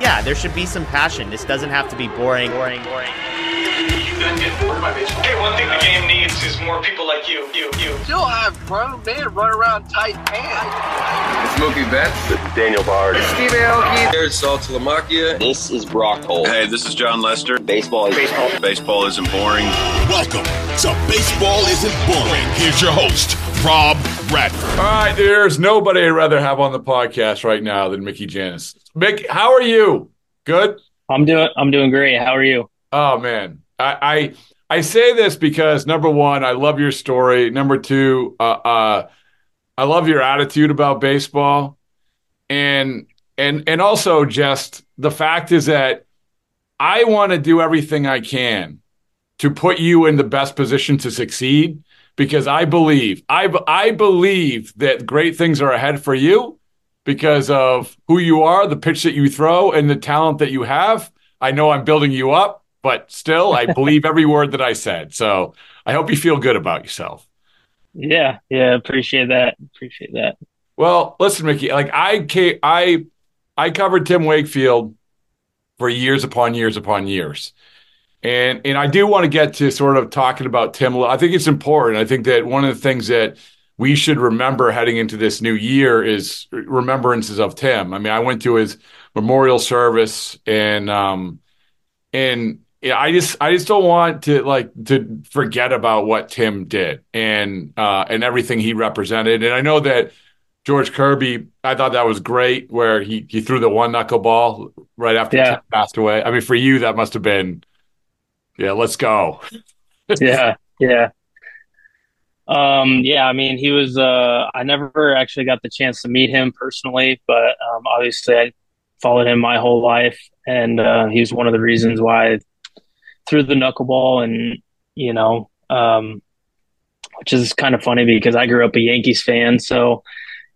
Yeah, there should be some passion. This doesn't have to be boring, boring, boring. Hey, one thing the game needs is more people like you, you, you. Still have grown men run around tight pants. Smokey Betts. This is Daniel Bard. Steve Aoki. There's Saltalamacchia. This is Brock Holt. Hey, this is Jon Lester. Baseball is baseball. Baseball isn't boring. Welcome to Baseball Isn't Boring. Here's your host, Rob Bradford. All right, there's nobody I'd rather have on the podcast right now than Mickey Jannis. Mick, how are you? Good. I'm doing. I'm doing great. How are you? Oh man, I, I I say this because number one, I love your story. Number two, uh, uh, I love your attitude about baseball, and and and also just the fact is that I want to do everything I can to put you in the best position to succeed because I believe I I believe that great things are ahead for you because of who you are, the pitch that you throw, and the talent that you have. I know I'm building you up but still, I believe every word that I said. So I hope you feel good about yourself. Yeah, yeah, appreciate that. Appreciate that. Well, listen, Mickey. Like I, I, I covered Tim Wakefield for years upon years upon years, and and I do want to get to sort of talking about Tim. I think it's important. I think that one of the things that we should remember heading into this new year is remembrances of Tim. I mean, I went to his memorial service and um and yeah, I just I just don't want to like to forget about what Tim did and uh, and everything he represented. And I know that George Kirby, I thought that was great where he he threw the one knuckleball right after yeah. Tim passed away. I mean, for you that must have been yeah, let's go. yeah, yeah. Um, yeah, I mean, he was. Uh, I never actually got the chance to meet him personally, but um, obviously, I followed him my whole life, and uh, he's one of the reasons why threw the knuckleball and you know um, which is kind of funny because I grew up a Yankees fan so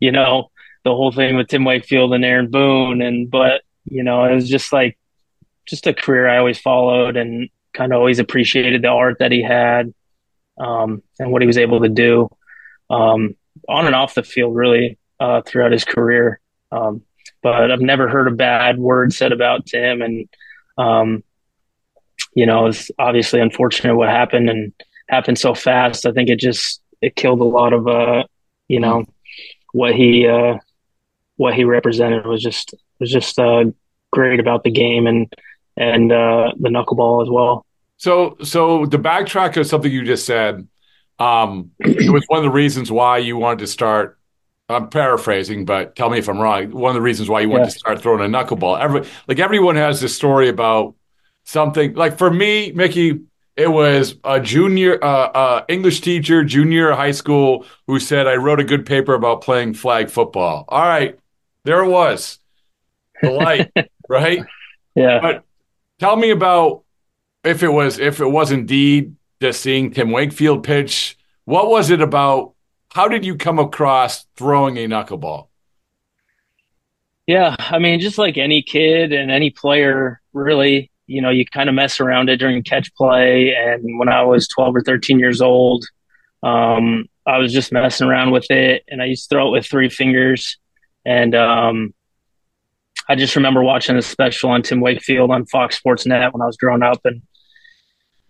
you know the whole thing with Tim Wakefield and Aaron Boone and but you know it was just like just a career I always followed and kind of always appreciated the art that he had um, and what he was able to do um, on and off the field really uh, throughout his career um, but I've never heard a bad word said about Tim and um, you know, it's obviously unfortunate what happened and happened so fast. I think it just it killed a lot of uh, you know, what he uh what he represented was just was just uh great about the game and and uh the knuckleball as well. So so the backtrack of something you just said, um it was one of the reasons why you wanted to start I'm paraphrasing, but tell me if I'm wrong. One of the reasons why you wanted Yeah. to start throwing a knuckleball, every like everyone has this story about something. Like for me, Mickey, it was a junior uh, uh, English teacher, junior high school, who said I wrote a good paper about playing flag football. All right, there it was, the light, right? Yeah. But tell me about if it was if it was indeed just seeing Tim Wakefield pitch. What was it about? How did you come across throwing a knuckleball? Yeah, I mean, just like any kid and any player, really, you know, you kind of mess around it during catch play. And when I was 12 or 13 years old, um, I was just messing around with it, and I used to throw it with three fingers. And um, I just remember watching a special on Tim Wakefield on Fox Sports Net when I was growing up, and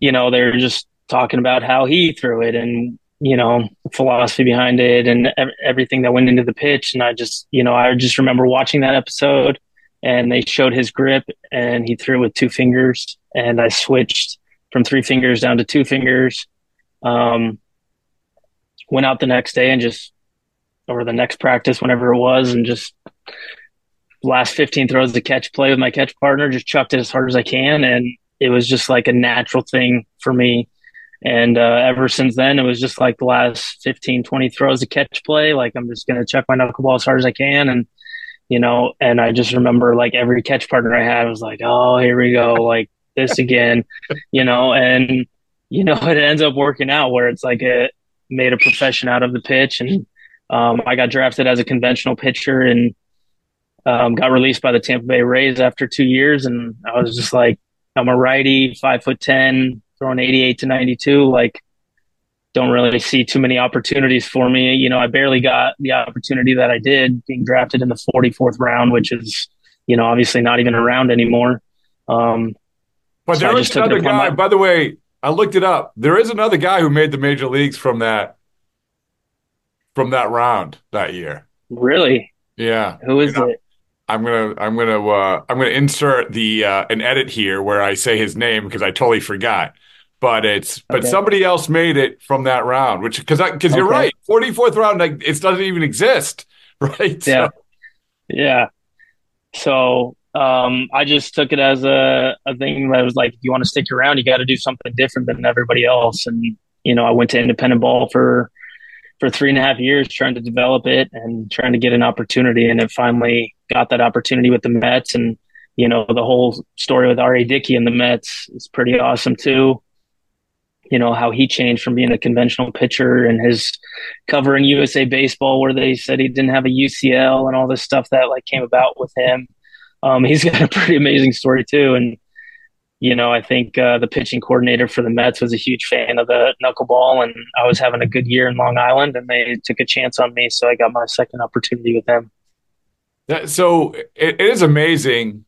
you know, they were just talking about how he threw it and you know philosophy behind it and ev- everything that went into the pitch. And i just you know i just remember watching that episode and they showed his grip and he threw with two fingers and i switched from three fingers down to two fingers um, went out the next day and just or the next practice whenever it was and just last 15 throws to catch play with my catch partner just chucked it as hard as i can. And it was just like a natural thing for me and uh, ever since then, it was just like the last 15, 20 throws of catch play. Like I'm just going to check my knuckleball as hard as I can. And, you know, and I just remember like every catch partner I had was like, oh, here we go, like this again, you know, and, you know, it ends up working out where it's like it made a profession out of the pitch. And um, I got drafted as a conventional pitcher and um, got released by the Tampa Bay Rays after two years. And I was just like, I'm a righty, five foot 10, throwing 88 to 92 like don't really see too many opportunities for me you know i barely got the opportunity that i did being drafted in the 44th round which is you know obviously not even around anymore um But so there I was just took it another guy. my- By the way, I looked it up. There is another guy who made the major leagues from that from that round that year. really Yeah. who is You know, it I'm gonna I'm gonna uh, I'm gonna insert the uh, an edit here where I say his name because I totally forgot. But it's but Okay. somebody else made it from that round, which because because you're right, 44th round like it doesn't even exist, right? Yeah. So- Yeah. So um, I just took it as a, a thing that was like, if you want to stick around, you got to do something different than everybody else. And, you know, I went to independent ball for, for three and a half years trying to develop it and trying to get an opportunity. And it finally got that opportunity with the Mets. And, you know, the whole story with R.A. Dickey and the Mets is pretty awesome too. You know, how he changed from being a conventional pitcher and his covering USA Baseball, where they said he didn't have a UCL and all this stuff that like came about with him. Um, he's got a pretty amazing story too, and you know I think uh, the pitching coordinator for the Mets was a huge fan of the knuckleball, and I was having a good year in Long Island, and they took a chance on me, so I got my second opportunity with them. That, so it, it is amazing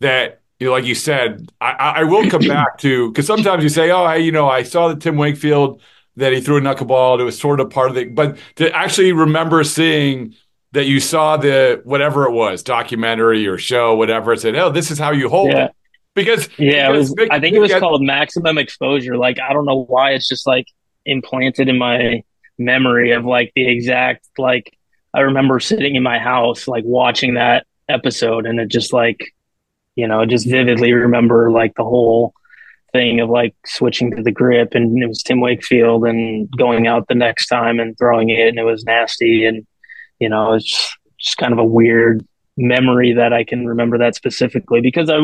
that you know, like you said, I, I I will come back to because sometimes you say, "Oh, hey, you know, I saw the Tim Wakefield that he threw a knuckleball. It was sort of part of the," but to actually remember seeing that you saw the whatever it was, documentary or show, whatever, it said, "Oh, this is how you hold Yeah. it," because Yeah, because was. I think it was called maximum exposure. Like I don't know why it's just like implanted in my memory of like the exact like I remember sitting in my house like watching that episode and it just like you know just vividly remember like the whole thing of like switching to the grip and it was Tim Wakefield and going out the next time and throwing it and it was nasty and you know it's just, just kind of a weird memory that I can remember that specifically because I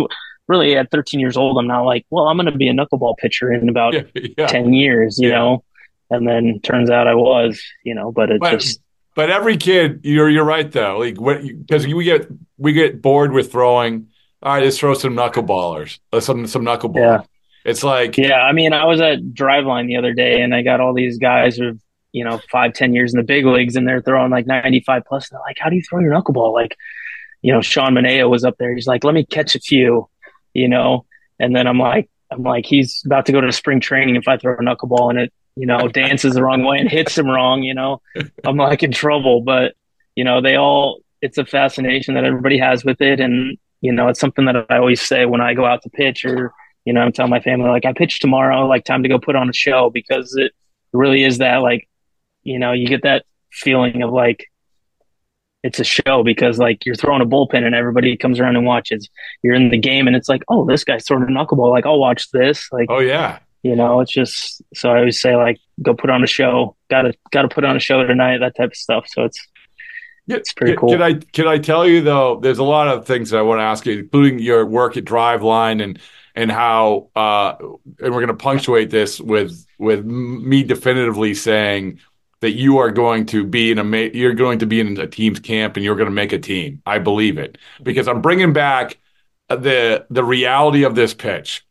really at 13 years old I'm not like well I'm going to be a knuckleball pitcher in about Yeah, yeah. 10 years you Yeah. know and then turns out I was you know but it But- just But every kid, you're you're right though. Like what, because we get we get bored with throwing. All right, let's throw some knuckleballers, uh, some some knuckleball. Yeah. It's like Yeah, I mean, I was at Driveline the other day, and I got all these guys with you know five, ten years in the big leagues, and they're throwing like ninety-five plus. And they're like, "How do you throw your knuckleball?" Like, you know, Sean Manaea was up there. He's like, "Let me catch a few," you know, and then I'm like, I'm like, he's about to go to spring training if I throw a knuckleball and it, you know, dances the wrong way and hits him wrong, you know, I'm like in trouble. But you know, they all, it's a fascination that everybody has with it, and you know, it's something that I always say when I go out to pitch or you know, I'm telling my family like I pitch tomorrow, like time to go put on a show because it really is that like, you know, you get that feeling of like it's a show because like you're throwing a bullpen and everybody comes around and watches. You're in the game and it's like, oh, this guy's throwing a knuckleball. Like I'll watch this. Like, oh yeah, you know, it's just so I always say like, go put on a show. Got to got to put on a show tonight. That type of stuff. So it's yeah, it's pretty cool. Can I can I tell you though? There's a lot of things that I want to ask you, including your work at Driveline and and how uh, and we're going to punctuate this with with me definitively saying that you are going to be in a you're going to be in a team's camp and you're going to make a team. I believe it because I'm bringing back the the reality of this pitch.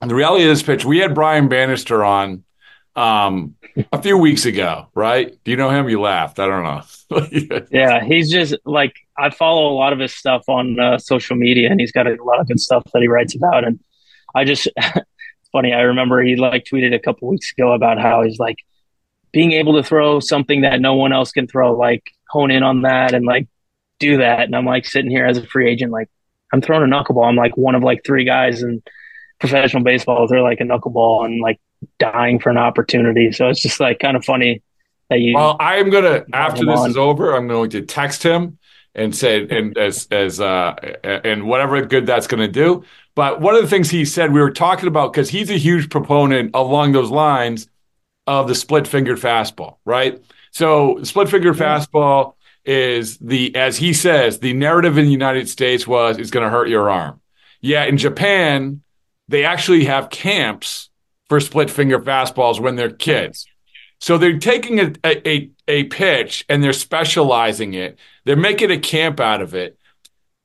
And the reality of this pitch, we had Brian Bannister on um, a few weeks ago, right? Do you know him? You laughed. I don't know. yeah, he's just like I follow a lot of his stuff on uh, social media, and he's got a lot of good stuff that he writes about. And I just, funny. I remember he like tweeted a couple weeks ago about how he's like, being able to throw something that no one else can throw, like hone in on that and like do that. And I'm like sitting here as a free agent, like I'm throwing a knuckleball. I'm like one of like three guys in professional baseball throw like a knuckleball and like dying for an opportunity. So it's just like kind of funny that you. Well, I am gonna after this on. is over, I'm going to text him and say and as as uh and whatever good that's going to do. But one of the things he said we were talking about because he's a huge proponent along those lines of the split fingered fastball, right? So split fingered fastball is the, as he says, the narrative in the United States was it's going to hurt your arm. Yeah, in Japan, they actually have camps for split finger fastballs when they're kids. So they're taking a, a, a pitch and they're specializing it. They're making a camp out of it.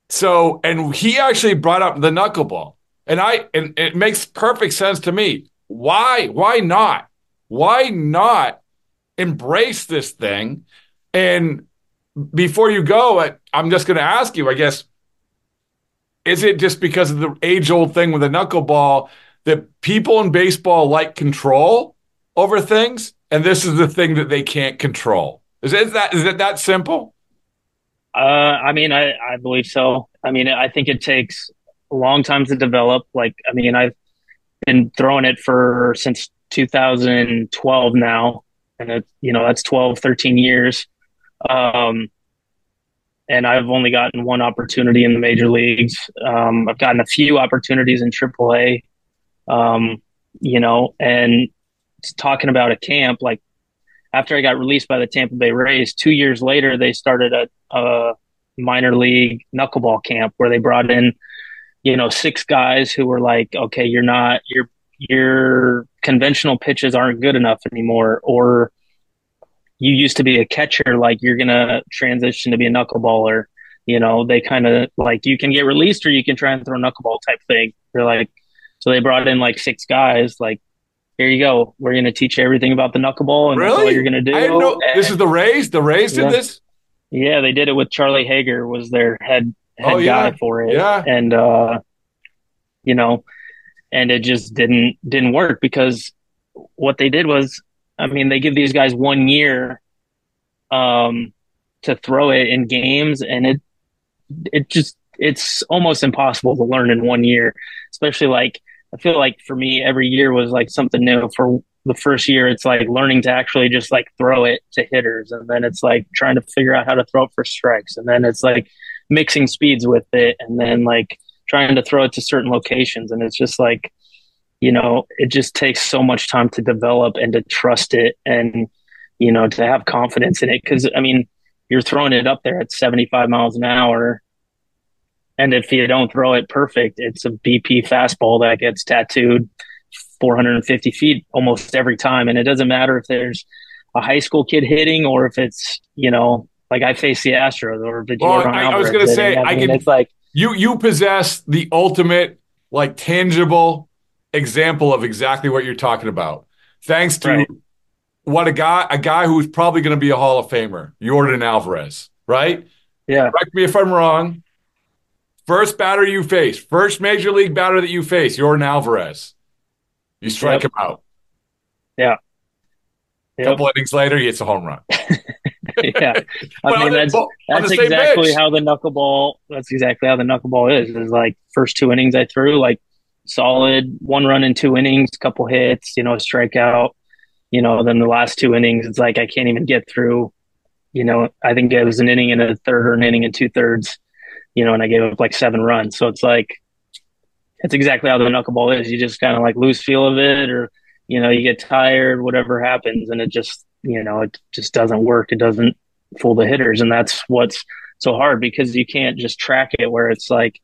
So, and he actually brought up the knuckleball. And I, and it makes perfect sense to me. Why, why not? Why not embrace this thing? And before you go, I'm just going to ask you, I guess, is it just because of the age old thing with a knuckleball that people in baseball like control over things? And this is the thing that they can't control. Is it that, is it that simple? Uh, I mean, I, I believe so. I mean, I think it takes a long time to develop. Like, I mean, I've been throwing it for since 2012 now, and it, you know that's 12, 13 years. Um, and I've only gotten one opportunity in the major leagues. Um, I've gotten a few opportunities in AAA. Um, you know, and talking about a camp, like after I got released by the Tampa Bay Rays, two years later they started a, a minor league knuckleball camp where they brought in, you know, six guys who were like, okay, you're not, you're your conventional pitches aren't good enough anymore, or you used to be a catcher, like you're gonna transition to be a knuckleballer. You know, they kind of like you can get released or you can try and throw a knuckleball type thing. They're like, so they brought in like six guys, like here you go. We're going to teach you everything about the knuckleball and really? that's all you're going to do. And, this is the Rays. The Rays did yeah. this. Yeah, they did it with Charlie Haeger was their head head oh, yeah. guy for it. Yeah, and uh, you know, and it just didn't didn't work because what they did was I mean they give these guys one year um to throw it in games and it it just it's almost impossible to learn in one year especially like I feel like for me every year was like something new. For the first year it's like learning to actually just like throw it to hitters and then it's like trying to figure out how to throw it for strikes and then it's like mixing speeds with it and then like trying to throw it to certain locations. And it's just like, you know, it just takes so much time to develop and to trust it and, you know, to have confidence in it. Cause I mean, you're throwing it up there at 75 miles an hour. And if you don't throw it perfect, it's a BP fastball that gets tattooed 450 feet almost every time. And it doesn't matter if there's a high school kid hitting or if it's, you know, like I face the Astros or the well, I, I was going to say, I, mean, can, it's like, you you possess the ultimate like tangible example of exactly what you're talking about. Thanks to right. what a guy a guy who's probably going to be a Hall of Famer, Yordan Alvarez, right? Yeah. Correct me if I'm wrong. First batter you face, first major league batter that you face, Yordan Alvarez. You strike yep. him out. Yeah. A couple innings later, he hits a home run. yeah, I mean that's that's exactly how the knuckleball. That's exactly how the knuckleball is. Is like first two innings I threw like solid one run in two innings, couple hits, you know, a strikeout. You know, then the last two innings, it's like I can't even get through you know, I think it was an inning and a third or an inning and two thirds, you know, and I gave up like seven runs. So it's like, it's exactly how the knuckleball is. You just kind of like lose feel of it, or you know, you get tired, whatever happens, and it just, you know, it just doesn't work. It doesn't fool the hitters, and that's what's so hard because you can't just track it where it's like,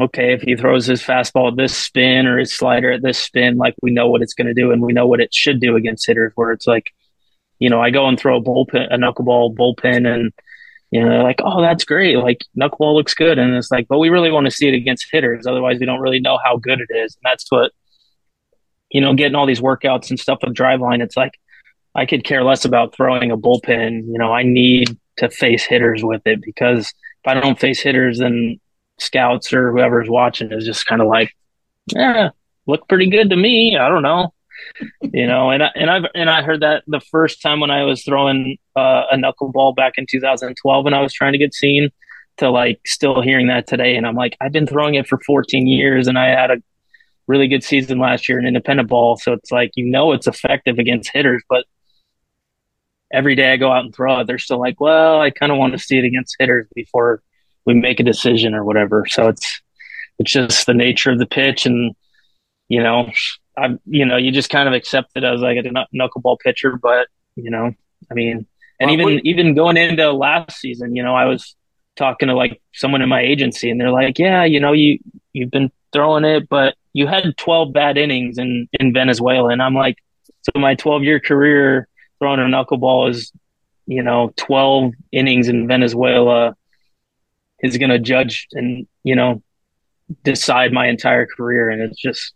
okay, if he throws his fastball at this spin or his slider at this spin, like we know what it's going to do and we know what it should do against hitters. Where it's like, you know, I go and throw a bullpen, a knuckleball bullpen, and you know, like, oh, that's great. Like knuckleball looks good, and it's like, but we really want to see it against hitters. Otherwise, we don't really know how good it is, and that's what, you know, getting all these workouts and stuff with driveline. It's like I could care less about throwing a bullpen. You know, I need to face hitters with it because if I don't face hitters, then scouts or whoever's watching is just kind of like, yeah, look pretty good to me. I don't know, you know. And I, and I've and I heard that the first time when I was throwing uh, a knuckleball back in 2012 when I was trying to get seen, to like still hearing that today. And I'm like, I've been throwing it for 14 years, and I had a really good season last year in independent ball. So it's like you know it's effective against hitters, but every day I go out and throw it, they're still like, well, I kind of want to see it against hitters before we make a decision or whatever. So it's it's just the nature of the pitch, and you know, I you know you just kind of accept it as like a knuckleball pitcher. But you know, I mean, and well, even even going into last season, you know, I was talking to like someone in my agency, and they're like, yeah, you know, you you've been throwing it, but you had 12 bad innings in in Venezuela, and I'm like, so my 12 year career throwing a knuckleball is, you know, 12 innings in Venezuela is going to judge and, you know, decide my entire career. And it's just,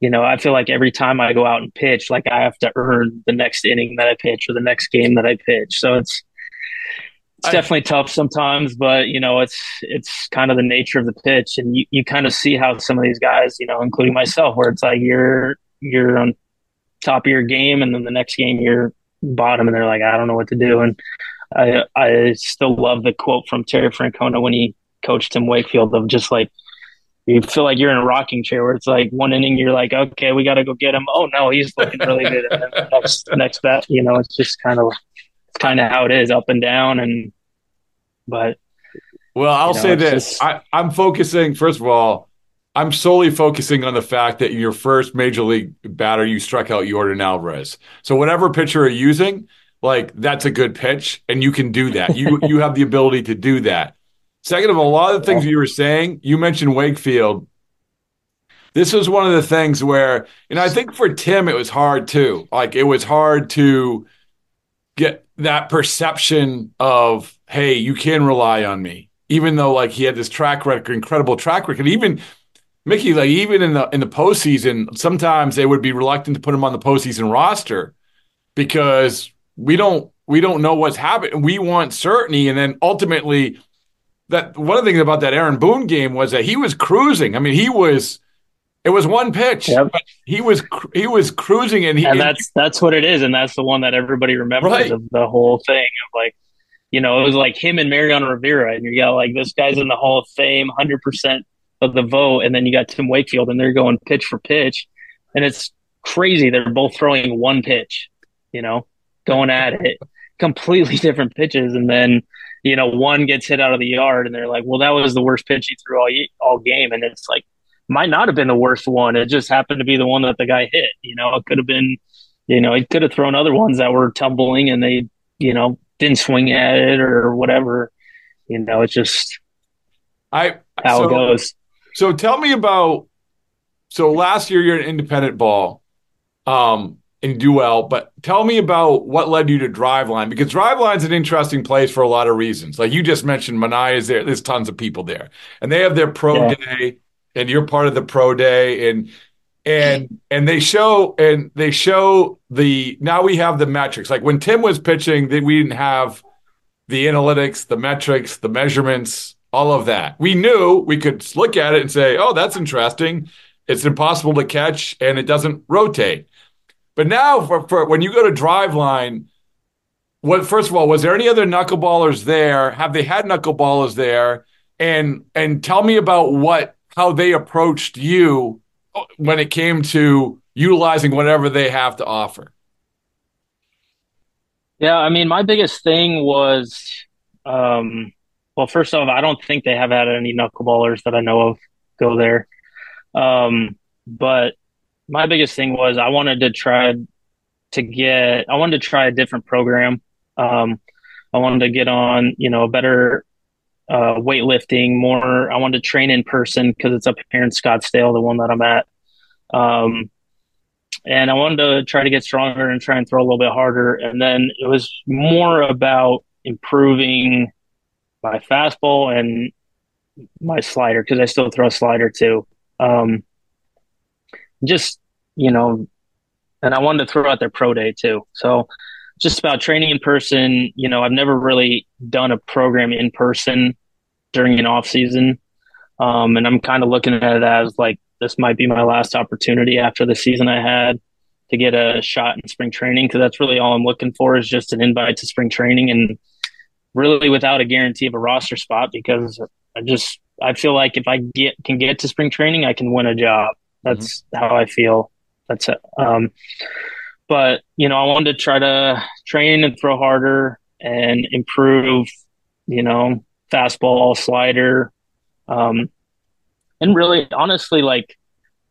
you know, I feel like every time I go out and pitch, like I have to earn the next inning that I pitch or the next game that I pitch. So it's, it's I, definitely tough sometimes, but you know, it's it's kind of the nature of the pitch, and you, you kind of see how some of these guys, you know, including myself, where it's like you're you're on top of your game, and then the next game you're bottom, and they're like, I don't know what to do. And I I still love the quote from Terry Francona when he coached Tim Wakefield of just like you feel like you're in a rocking chair where it's like one inning you're like okay we got to go get him. Oh no he's looking really good. And then the next next bet you know it's just kind of it's kind of how it is up and down and but well I'll you know, say this. just, I, I'm focusing first of all I'm solely focusing on the fact that your first major league batter, you struck out Yordan Alvarez. So whatever pitcher you're using, like that's a good pitch, and you can do that. You you have the ability to do that. Second of all, a lot of the things you were saying, you mentioned Wakefield. This was one of the things where, and I think for Tim, it was hard too. Like it was hard to get that perception of, hey, you can rely on me, even though like he had this track record, incredible track record. Even Mickey, like even in the in the postseason, sometimes they would be reluctant to put him on the postseason roster because we don't we don't know what's happening. We want certainty, and then ultimately, that one of the things about that Aaron Boone game was that he was cruising. I mean, he was. It was one pitch. Yep. he was he was cruising, and he and that's that's what it is, and that's the one that everybody remembers right. of the whole thing of like, you know, it was like him and Mariano Rivera, and you got like this guy's in the Hall of Fame, hundred percent of the vote, and then you got Tim Wakefield, and they're going pitch for pitch, and it's crazy. They're both throwing one pitch, you know, going at it, completely different pitches, and then you know one gets hit out of the yard, and they're like, "Well, that was the worst pitch he threw all all game," and it's like might not have been the worst one. It just happened to be the one that the guy hit. You know, it could have been, you know, he could have thrown other ones that were tumbling, and they, you know, didn't swing at it or whatever. You know, it's just I how so, it goes. So tell me about so last year you're an independent ball, um, and do well, but tell me about what led you to Driveline because Driveline's an interesting place for a lot of reasons. Like you just mentioned, Manaea is there. There's tons of people there, and they have their pro yeah. day, and you're part of the pro day, and and and they show and they show the now we have the metrics. Like when Tim was pitching, that we didn't have the analytics, the metrics, the measurements all of that. We knew we could look at it and say, oh, that's interesting. It's impossible to catch and it doesn't rotate. But now, for, for when you go to Driveline, what first of all, was there any other knuckleballers there? Have they had knuckleballers there? And and tell me about what how they approached you when it came to utilizing whatever they have to offer. Yeah, I mean, my biggest thing was, um, well, first off, I don't think they have had any knuckleballers that I know of go there. Um, but my biggest thing was I wanted to try to get, I wanted to try a different program. Um, I wanted to get on, you know, better uh, weightlifting, more. I wanted to train in person because it's up here in Scottsdale, the one that I'm at. Um, and I wanted to try to get stronger and try and throw a little bit harder. And then it was more about improving my fastball and my slider because I still throw a slider too. Um, just you know, and I wanted to throw out their pro day too. So just about training in person. You know, I've never really done a program in person during an off season, um, and I'm kind of looking at it as like this might be my last opportunity after the season I had to get a shot in spring training because that's really all I'm looking for is just an invite to spring training and really without a guarantee of a roster spot because I just I feel like if I get can get to spring training I can win a job. That's mm-hmm. how I feel. That's it. Um, but you know I wanted to try to train and throw harder and improve. You know fastball, slider, um, and really honestly like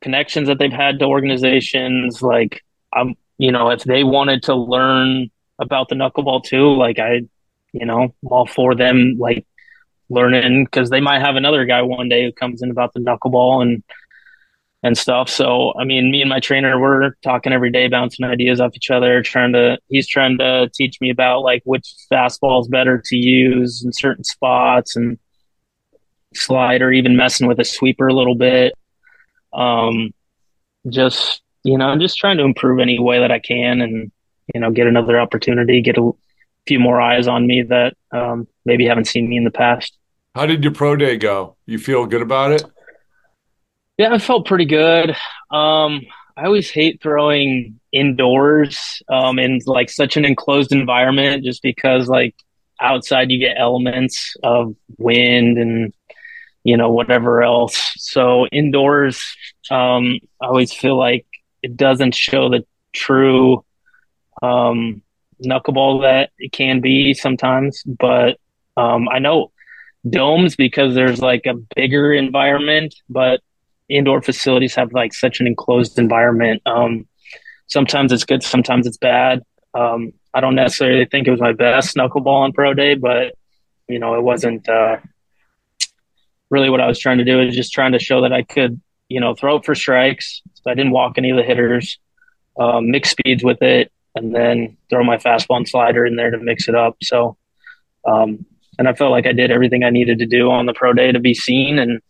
connections that they've had to organizations like i'm you know if they wanted to learn about the knuckleball too like i you know all for them like learning because they might have another guy one day who comes in about the knuckleball and and stuff so i mean me and my trainer we're talking every day bouncing ideas off each other trying to he's trying to teach me about like which fastball is better to use in certain spots and slide or even messing with a sweeper a little bit. Um, just you know, I'm just trying to improve any way that I can, and you know, get another opportunity, get a few more eyes on me that um, maybe haven't seen me in the past. How did your pro day go? You feel good about it? Yeah, I felt pretty good. Um, I always hate throwing indoors um, in like such an enclosed environment, just because like outside you get elements of wind and you know, whatever else. So indoors, um, I always feel like it doesn't show the true um, knuckleball that it can be sometimes. But um, I know domes because there's like a bigger environment, but indoor facilities have like such an enclosed environment. Um, sometimes it's good, sometimes it's bad. Um, I don't necessarily think it was my best knuckleball on pro day, but you know, it wasn't. Uh, really what I was trying to do is just trying to show that I could, you know, throw it for strikes. So I didn't walk any of the hitters, um, mix speeds with it, and then throw my fastball and slider in there to mix it up. So, um, and I felt like I did everything I needed to do on the pro day to be seen. And,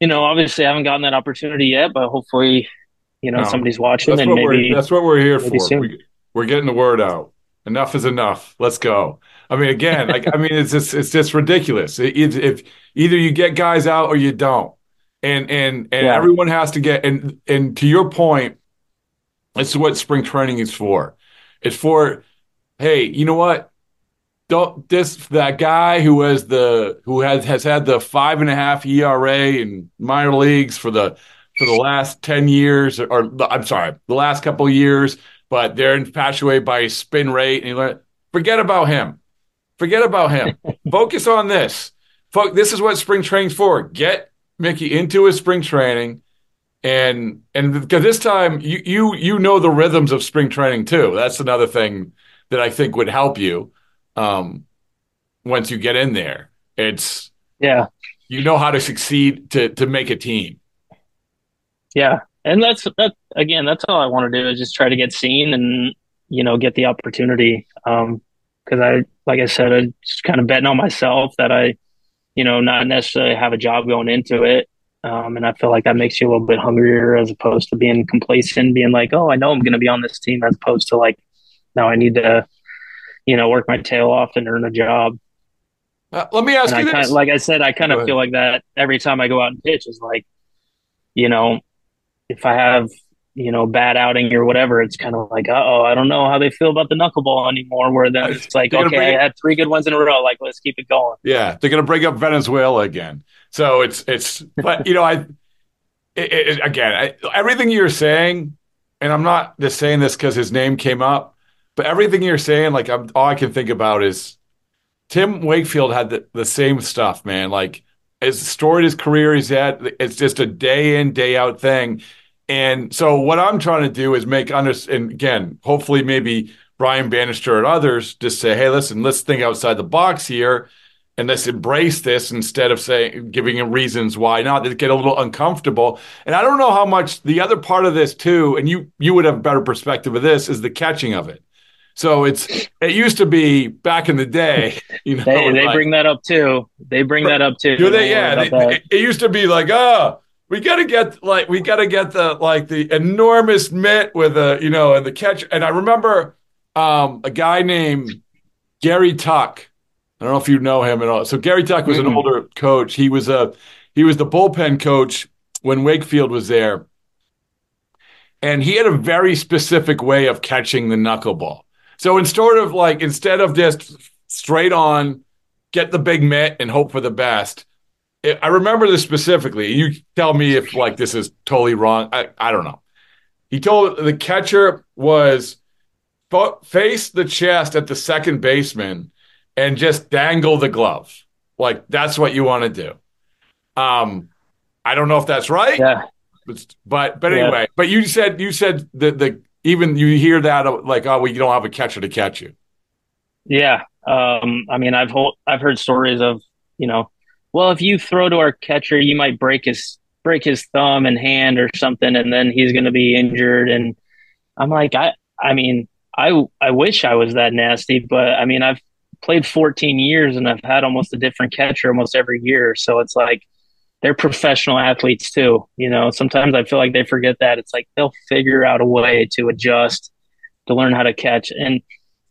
you know, obviously I haven't gotten that opportunity yet, but hopefully, you know, no, somebody's watching and maybe that's what we're here for. We, we're getting the word out. Enough is enough. Let's go. I mean, again, like I mean, it's just it's just ridiculous. If, if either you get guys out or you don't, and and and yeah. everyone has to get and and to your point, this is what spring training is for. It's for, hey, you know what? Don't this that guy who has the who has has had the five and a half ERA in minor leagues for the for the last ten years, or, or I'm sorry, the last couple years, but they're infatuated by his spin rate, and learn, forget about him. Forget about him. Focus on this. This is what spring training's for. Get Mickey into his spring training, and and this time you you you know the rhythms of spring training too. That's another thing that I think would help you um, once you get in there. It's yeah, you know how to succeed to to make a team. Yeah, and that's that again. That's all I want to do is just try to get seen and you know get the opportunity. Um, because I, like I said, I just kind of betting on myself that I, you know, not necessarily have a job going into it. Um, and I feel like that makes you a little bit hungrier as opposed to being complacent, being like, oh, I know I'm going to be on this team, as opposed to like, now I need to, you know, work my tail off and earn a job. Uh, let me ask and you I this. Kinda, like I said, I kind of feel like that every time I go out and pitch is like, you know, if I have you know, bad outing or whatever, it's kind of like, oh, I don't know how they feel about the knuckleball anymore. Where then it's like, okay, I had three good ones in a row. Like, let's keep it going. Yeah, they're going to bring up Venezuela again. So it's it's, but you know, I it, it, again, I, everything you're saying, and I'm not just saying this because his name came up, But everything you're saying, like I'm, all I can think about is Tim Wakefield had the, the same stuff, man. Like as storied his career he's had, it's just a day in, day out thing. And so what I'm trying to do is make under and again, hopefully maybe Brian Bannister and others just say, hey, listen, let's think outside the box here and let's embrace this instead of saying giving him reasons why not. They get a little uncomfortable. And I don't know how much the other part of this too, and you you would have a better perspective of this, is the catching of it. So it's it used to be back in the day, you know. they, they like, bring that up too. They bring that up too. Do they? Yeah. They, it, it used to be like, oh, we got to get like we got to get the like the enormous mitt with a you know and the catch. And I remember um, a guy named Gary Tuck. I don't know if you know him at all. So Gary Tuck was mm-hmm. an older coach. He was a he was the bullpen coach when Wakefield was there, and he had a very specific way of catching the knuckleball. So instead of like instead of just straight on, get the big mitt and hope for the best. I remember this specifically. You tell me if like this is totally wrong. I, I don't know. He told the catcher was face the chest at the second baseman and just dangle the glove. Like that's what you want to do. Um, I don't know if that's right. Yeah. But but, but anyway, but you said you said that the even you hear that like oh we don't have a catcher to catch you. Yeah. Um, I mean I've hold, I've heard stories of you know well if you throw to our catcher you might break his break his thumb and hand or something and then he's going to be injured and I'm like I I mean I I wish I was that nasty, but I mean I've played 14 years and I've had almost a different catcher almost every year. So it's like they're professional athletes too. You know, sometimes I feel like they forget that. It's like they'll figure out a way to adjust to learn how to catch. And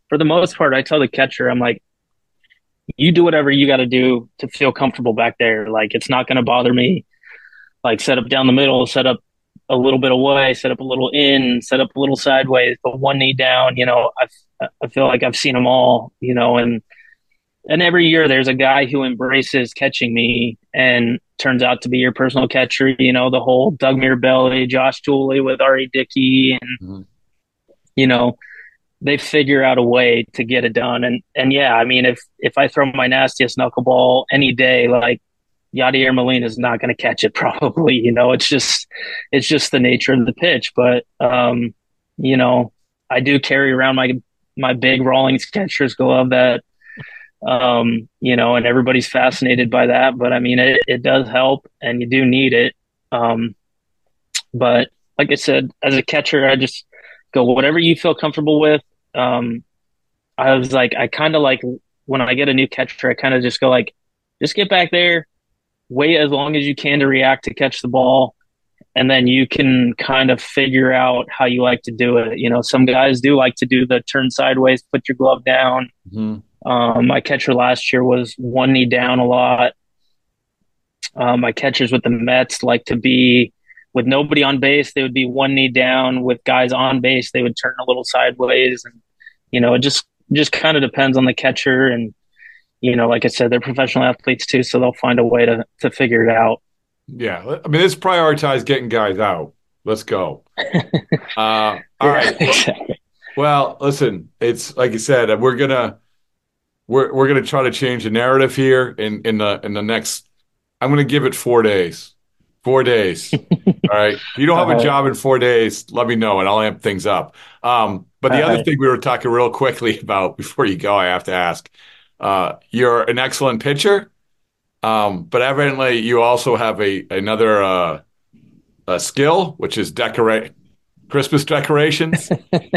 for the most part, I tell the catcher, I'm like, you do whatever you got to do to feel comfortable back there. Like it's not going to bother me. Like set up down the middle, set up a little bit away, set up a little in, set up a little sideways, but one knee down. You know, I I feel like I've seen them all. You know, and and every year there's a guy who embraces catching me and turns out to be your personal catcher. You know, the whole Doug Mirabelli, Josh Thole with R.A. Dickey, and mm-hmm. you know, they figure out a way to get it done. And and yeah, I mean, if if I throw my nastiest knuckleball any day, like Yadier Molina is not going to catch it probably, you know, it's just, it's just the nature of the pitch. But, um, you know, I do carry around my, my big Rawlings catcher's glove that, um, you know, and everybody's fascinated by that, but I mean, it, it does help and you do need it. Um, but like I said, as a catcher, I just go, whatever you feel comfortable with. Um, I was like, I kind of like when I get a new catcher, I kind of just go like, just get back there, wait as long as you can to react to catch the ball and then you can kind of figure out how you like to do it. You know, some guys do like to do the turn sideways, put your glove down. Mm-hmm. Um, my catcher last year was one knee down a lot. Um, my catchers with the Mets like to be with nobody on base, they would be one knee down. With guys on base, they would turn a little sideways, and you know, it just just kind of depends on the catcher and you know, like I said, they're professional athletes too, so they'll find a way to to figure it out. Yeah, I mean, let's prioritize getting guys out. Let's go. uh, all right. Exactly. Well, listen, it's like you said, we're gonna we're we're gonna try to change the narrative here in in the in the next. I'm gonna give it four days. Four days. all right. If you don't have a job in four days, let me know and I'll amp things up. Um, but the all other right. thing we were talking real quickly about before you go, I have to ask uh, you're an excellent pitcher, um, but evidently you also have a another uh, a skill, which is decorate Christmas decorations.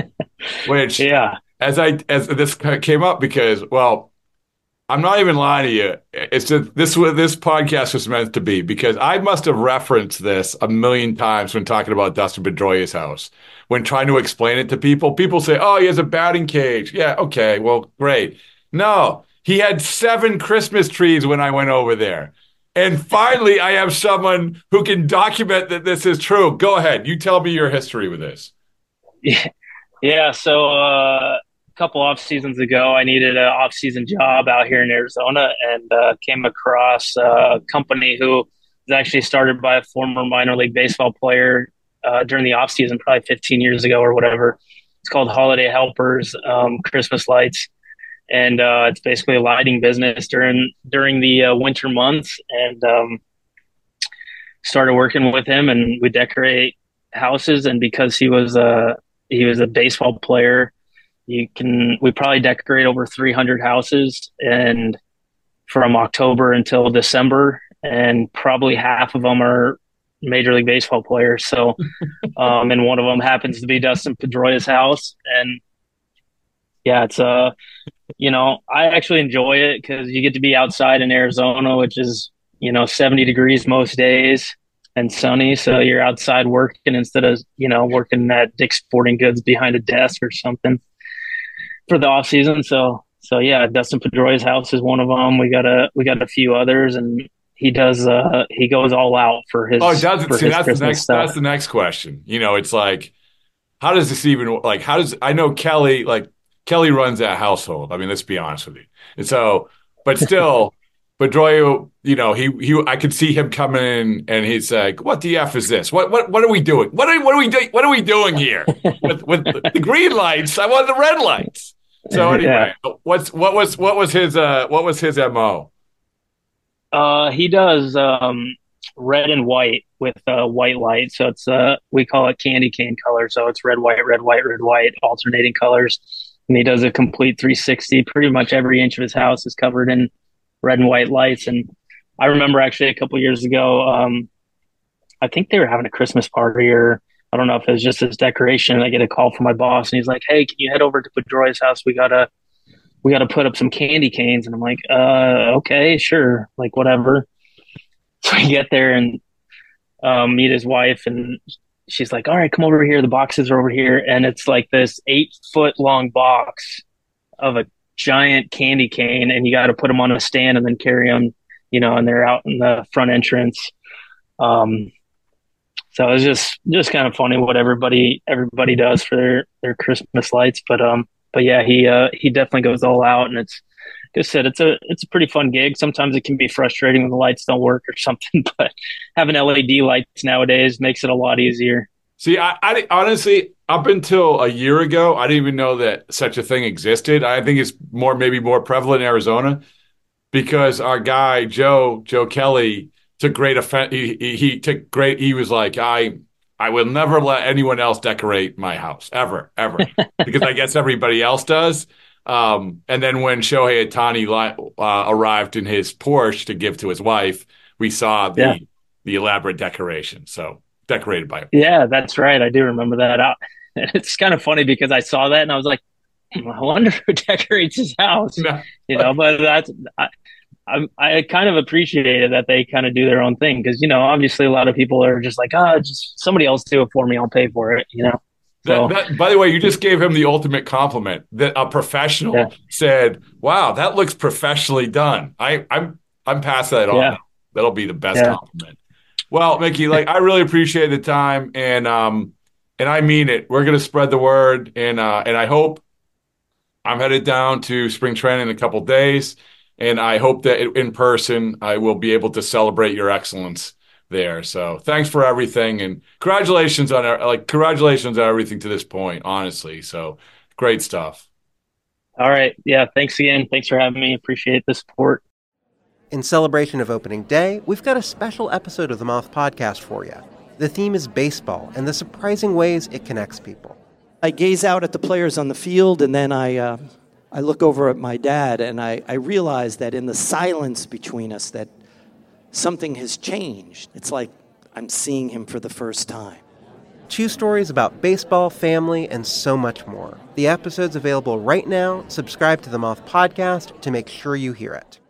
which, yeah, as I as this came up because, well, I'm not even lying to you. It's just, this what this podcast was meant to be because I must have referenced this a million times when talking about Dustin Pedroia's house. When trying to explain it to people, people say, "Oh, he has a batting cage." Yeah, okay, well, great. No, he had seven Christmas trees when I went over there. And finally, I have someone who can document that this is true. Go ahead. You tell me your history with this. Yeah. Yeah. So, uh, a couple off seasons ago, I needed an off season job out here in Arizona and uh, came across a company who was actually started by a former minor league baseball player uh, during the off season, probably 15 years ago or whatever. It's called Holiday Helpers um, Christmas Lights, and uh, it's basically a lighting business during during the uh, winter months. And um, started working with him, and we decorate houses. And because he was a he was a baseball player, you can we probably decorate over 300 houses, and from October until December, and probably half of them are Major League Baseball players. So, um, and one of them happens to be Dustin Pedroia's house, and yeah, it's uh, you know, I actually enjoy it because you get to be outside in Arizona, which is you know 70 degrees most days and sunny. So you're outside working instead of you know working at Dick's Sporting Goods behind a desk or something for the off season. So so yeah, Dustin Pedroia's house is one of them. We got a we got a few others, and he does uh he goes all out for his. Oh, does it? See, that's Christmas the next stuff. that's the next question. You know, it's like, how does this even like? How does I know Kelly like Kelly runs that household? I mean, let's be honest with you. And so, but still. but Pedroia, you know, he he I could see him coming in and he's like, "What the f is this? What what what are we doing? What are what are we doing? What are we doing here with with the green lights? I want the red lights." So anyway, yeah. what's what was what was his uh what was his mo? Uh, he does um, red and white with uh, white light. So it's uh, we call it candy cane color. So it's red, white, red, white, red, white, alternating colors. And he does a complete 360. Pretty much every inch of his house is covered in red and white lights. And I remember actually a couple years ago, um, I think they were having a Christmas party or I don't know if it was just his decoration. And I get a call from my boss and he's like, Hey, can you head over to Pedroia's house? We got a we got to put up some candy canes. And I'm like, uh, okay, sure. Like, whatever. So I get there and um, meet his wife, and she's like, all right, come over here. The boxes are over here. And it's like this eight foot long box of a giant candy cane, and you got to put them on a stand and then carry them, you know, and they're out in the front entrance. Um, so it's just just kind of funny what everybody everybody does for their their Christmas lights. But um, but yeah, he uh, he definitely goes all out, and it's like I said, it's a it's a pretty fun gig. Sometimes it can be frustrating when the lights don't work or something, but having LED lights nowadays makes it a lot easier. See, I, I honestly, up until a year ago, I didn't even know that such a thing existed. I think it's more maybe more prevalent in Arizona because our guy Joe Joe Kelly took great offense. He, he, he took great. He was like, I I will never let anyone else decorate my house ever, ever, because I guess everybody else does. Um, and then when Shohei Ohtani uh, arrived in his Porsche to give to his wife, we saw the yeah. the elaborate decoration. So decorated by him. Yeah, that's right. I do remember that. It's kind of funny because I saw that and I was like, hmm, I wonder who decorates his house. No. You know, but that's I, I, I kind of appreciated that they kind of do their own thing because you know obviously a lot of people are just like ah oh, just somebody else do it for me I'll pay for it you know. So, that, that, by the way, you just gave him the ultimate compliment that a professional yeah. said, "Wow, that looks professionally done." I, I'm I'm past that on. Yeah. That'll be the best yeah. compliment. Well, Mickey, like I really appreciate the time, and um, and I mean it. We're gonna spread the word, and uh, and I hope I'm headed down to spring training in a couple days and I hope that in person I will be able to celebrate your excellence there. So thanks for everything and congratulations on like congratulations on everything to this point, honestly. So great stuff. All right. Yeah. Thanks again. Thanks for having me. Appreciate the support. In celebration of opening day, we've got a special episode of the Moth Podcast for you. The theme is baseball and the surprising ways it connects people. I gaze out at the players on the field and then I uh, I look over at my dad and I, I realize that in the silence between us that something has changed. It's like I'm seeing him for the first time. Two stories about baseball, family, and so much more. The episode's available right now. Subscribe to the Moth Podcast to make sure you hear it.